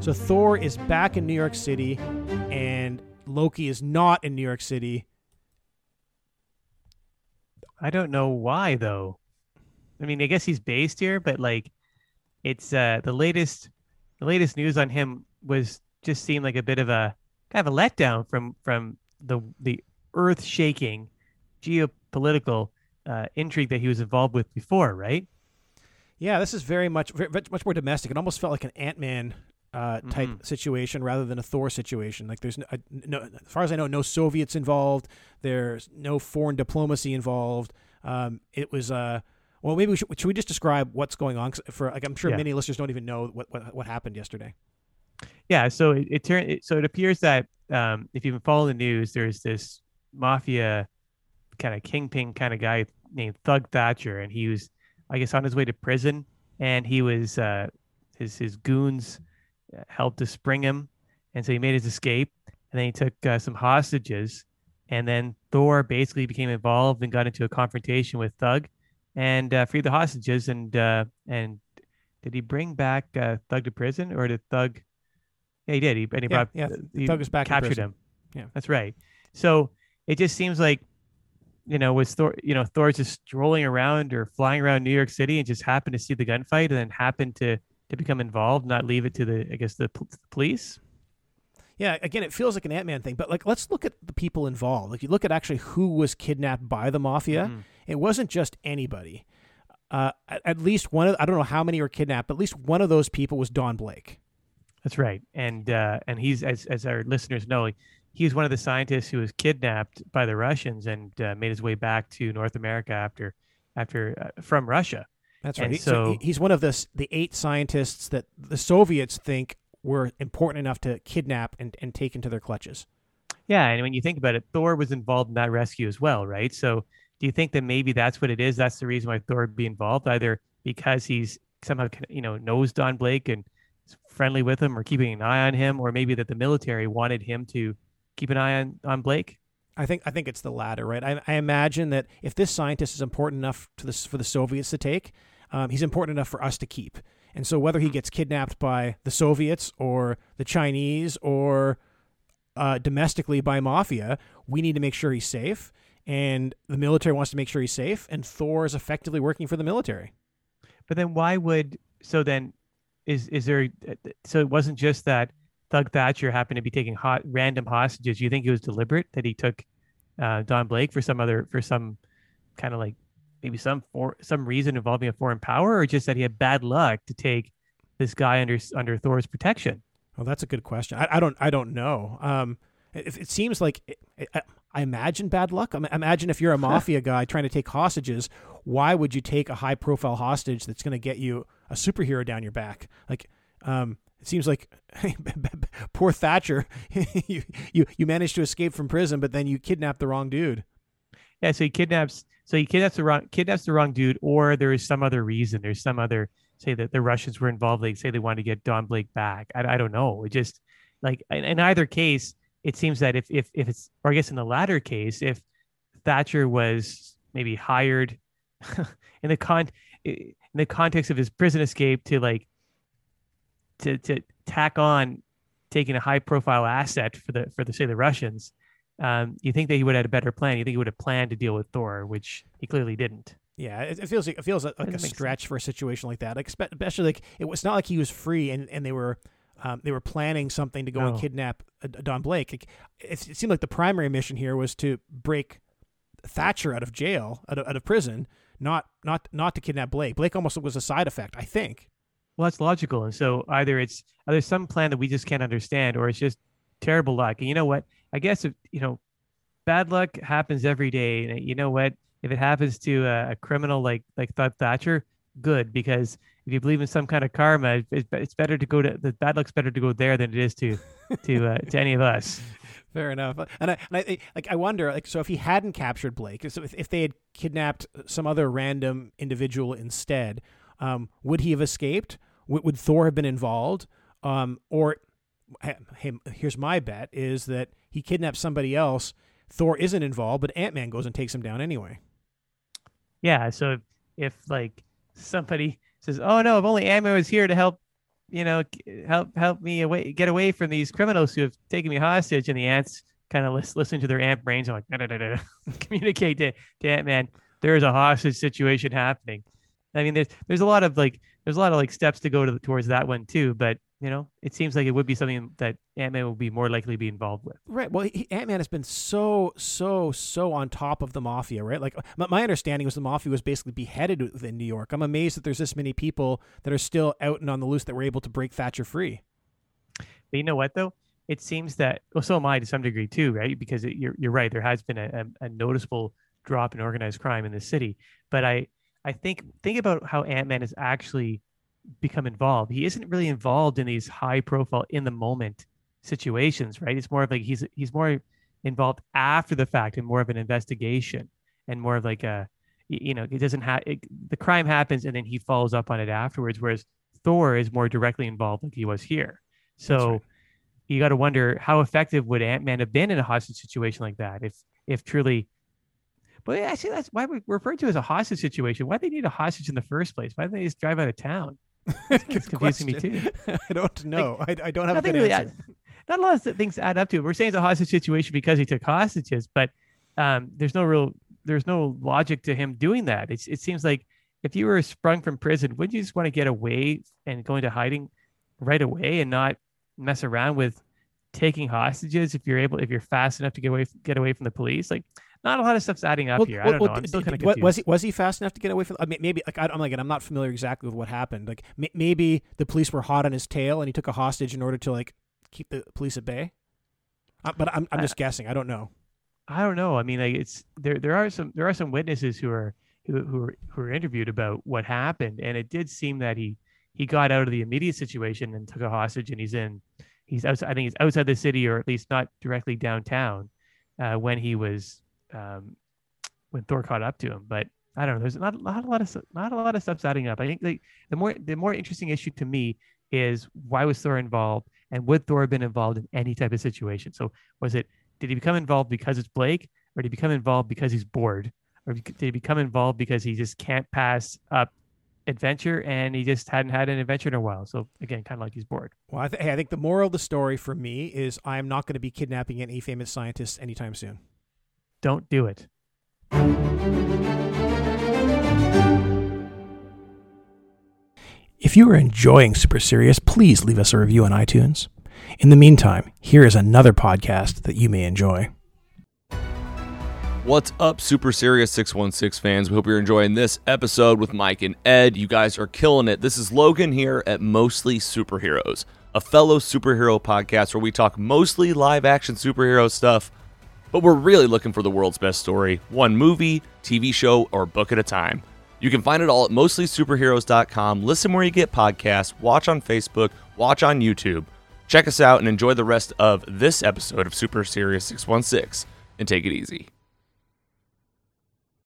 So Thor is back in New York City, and Loki is not in New York City. I don't know why though. I mean, I guess he's based here, but like, it's uh the latest, the latest news on him was just seemed like a bit of a kind of a letdown from from the the earth shaking geopolitical uh, intrigue that he was involved with before, right? Yeah, this is very much very, much more domestic. It almost felt like an Ant Man uh, type Mhm. situation rather than a Thor situation. Like there's no, uh, no, as far as I know, no Soviets involved. There's no foreign diplomacy involved. Um, it was uh, well, maybe we should, should we just describe what's going on 'Cause for like I'm sure Yeah. many listeners don't even know what what, what happened yesterday. Yeah, so it, it turned so it appears that um, if you follow the news, there's this mafia kind of kingpin kind of guy named Thug Thatcher, and he was, I guess, on his way to prison, and he was uh, his his goons uh, helped to spring him, and so he made his escape, and then he took uh, some hostages, and then Thor basically became involved and got into a confrontation with Thug, and uh, freed the hostages, and uh, and did he bring back uh, Thug to prison, or did Thug? Yeah, he did. He, and he Yeah, brought yeah, he Thug is back captured him. Yeah. that's right. So it just seems like, you know, was Thor, you know, Thor's just strolling around or flying around New York City and just happened to see the gunfight and then happened to to become involved, not leave it to the, I guess, the, pol- the police. Yeah, again, it feels like an Ant Man thing, but like let's look at the people involved. Like you look at actually who was kidnapped by the mafia. Mhm. It wasn't just anybody. Uh, at, at least one of I don't know how many were kidnapped, but at least one of those people was Don Blake. That's right. And uh, and he's as as our listeners know, like, was one of the scientists who was kidnapped by the Russians and uh, made his way back to North America after after uh, from Russia. That's right. He- so so- he's one of the the eight scientists that the Soviets think were important enough to kidnap and, and take into their clutches. Yeah, and when you think about it, Thor was involved in that rescue as well, right? So do you think that maybe that's what it is? That's the reason why Thor would be involved, either because he's somehow you know knows Don Blake and is friendly with him, or keeping an eye on him, or maybe that the military wanted him to keep an eye on on Blake. I think I think it's the latter, right? I, I imagine that if this scientist is important enough to this for the Soviets to take, um, he's important enough for us to keep. And so whether he gets kidnapped by the Soviets or the Chinese or uh, domestically by mafia, we need to make sure he's safe. And the military wants to make sure he's safe. And Thor is effectively working for the military. But then why would so then is is there so it wasn't just that Thug Thatcher happened to be taking hot random hostages. You think it was deliberate that he took uh, Don Blake for some other for some kind of like maybe some for some reason involving a foreign power, or just that he had bad luck to take this guy under under Thor's protection? Well, that's a good question. I, I don't I don't know. Um, it, it seems like I, I imagine bad luck. I imagine if you're a mafia guy trying to take hostages, why would you take a high profile hostage that's going to get you a superhero down your back? Like, um, it seems like poor Thatcher. you, you you managed to escape from prison, but then you kidnapped the wrong dude. Yeah, so he kidnaps so he kidnaps the wrong kidnaps the wrong dude, or there is some other reason. There's some other say that the Russians were involved. They say they wanted to get Don Blake back. I, I don't know. It just like in, in either case, it seems that if if if it's or I guess in the latter case, if Thatcher was maybe hired in the con in the context of his prison escape to like to to tack on taking a high profile asset for the for the say the Russians um, you think that he would have had a better plan. You think he would have planned to deal with Thor, which he clearly didn't. Yeah, it, it feels like it feels like a stretch for a situation like that. Like, especially like it was not like he was free and, and they were um, they were planning something to go and kidnap uh, Don Blake. Like, it, it seemed like the primary mission here was to break Thatcher out of jail, out of, out of prison, not not not to kidnap Blake. Blake almost was a side effect, I think. Well, that's logical. And so either it's either some plan that we just can't understand, or it's just terrible luck. And you know what? I guess if you know, bad luck happens every day. And you know what? If it happens to a, a criminal like like Thug Thatcher, good because if you believe in some kind of karma, it's, it's better to go to the bad luck's better to go there than it is to to uh, to any of us. Fair enough. And I, and I like I wonder like so if he hadn't captured Blake, so if, if they had kidnapped some other random individual instead, um, would he have escaped? Would, would Thor have been involved? Um, or hey, here's my bet is that he kidnaps somebody else. Thor isn't involved, but Ant Man goes and takes him down anyway. Yeah. So if, if like somebody says, "Oh no, if only Ant-Man was here to help, you know, help help me away, get away from these criminals who have taken me hostage." And the ants kind of listen, to their ant brains and like communicate to, to Ant-Man, there is a hostage situation happening. I mean, there's there's a lot of like there's a lot of like steps to go to towards that one too, but you know, it seems like it would be something that Ant Man will be more likely to be involved with. Right. Well, Ant Man has been so, so, so on top of the mafia, right? Like my, my, understanding was the mafia was basically beheaded within New York. I'm amazed that there's this many people that are still out and on the loose that were able to break Thatcher free. But you know what though? It seems that well, so am I to some degree too, right? Because it, you're you're right. There has been a, a, a noticeable drop in organized crime in the city, but I I think think about how Ant Man has actually become involved. He isn't really involved in these high profile in the moment situations, right? It's more of like he's he's more involved after the fact and more of an investigation and more of like a you know, it doesn't have the crime happens and then he follows up on it afterwards. Whereas Thor is more directly involved, like he was here. So right. you got to wonder how effective would Ant Man have been in a hostage situation like that if if truly but actually, that's why we refer to as a hostage situation. Why do they need a hostage in the first place? Why don't they just drive out of town? it's confusing question. me too. I don't know. Like, I, I don't have a good really answer. Add, not a lot of things add up to it. We're saying it's a hostage situation because he took hostages, but um, there's no real there's no logic to him doing that. It's, it seems like if you were sprung from prison, wouldn't you just want to get away and go into hiding right away and not mess around with taking hostages if you're able if you're fast enough to get away get away from the police? Like not a lot of stuff's adding up well, here. I don't well, know. I'm still kind of confused. Was he was he fast enough to get away from? I mean, maybe like I, am like I'm not familiar exactly with what happened. Like m- maybe the police were hot on his tail and he took a hostage in order to like keep the police at bay. Uh, but I'm I'm just guessing. I don't know. I don't know. I mean, like it's there. There are some there are some witnesses who are who who were, who were interviewed about what happened, and it did seem that he he got out of the immediate situation and took a hostage, and he's in he's outside. I think he's outside the city, or at least not directly downtown, uh, when he was um, when Thor caught up to him. But I don't know. There's not, not a lot of not a lot of stuff adding up. I think the more the more interesting issue to me is why was Thor involved, and would Thor have been involved in any type of situation? So was it did he become involved because it's Blake, or did he become involved because he's bored, or did he become involved because he just can't pass up adventure and he just hadn't had an adventure in a while. So again, kind of like he's bored. Well, I, th- hey, I think the moral of the story for me is I'm not going to be kidnapping any famous scientists anytime soon. Don't do it. If you are enjoying Super Serious, please leave us a review on iTunes. In the meantime, here is another podcast that you may enjoy. What's up, Super Serious 616 fans? We hope you're enjoying this episode with Mike and Ed. You guys are killing it. This is Logan here at Mostly Superheroes, a fellow superhero podcast where we talk mostly live action superhero stuff but we're really looking for the world's best story, one movie, TV show, or book at a time. You can find it all at mostlysuperheroes.com. Listen where you get podcasts, watch on Facebook, watch on YouTube. Check us out and enjoy the rest of this episode of Super Serious 616 and take it easy.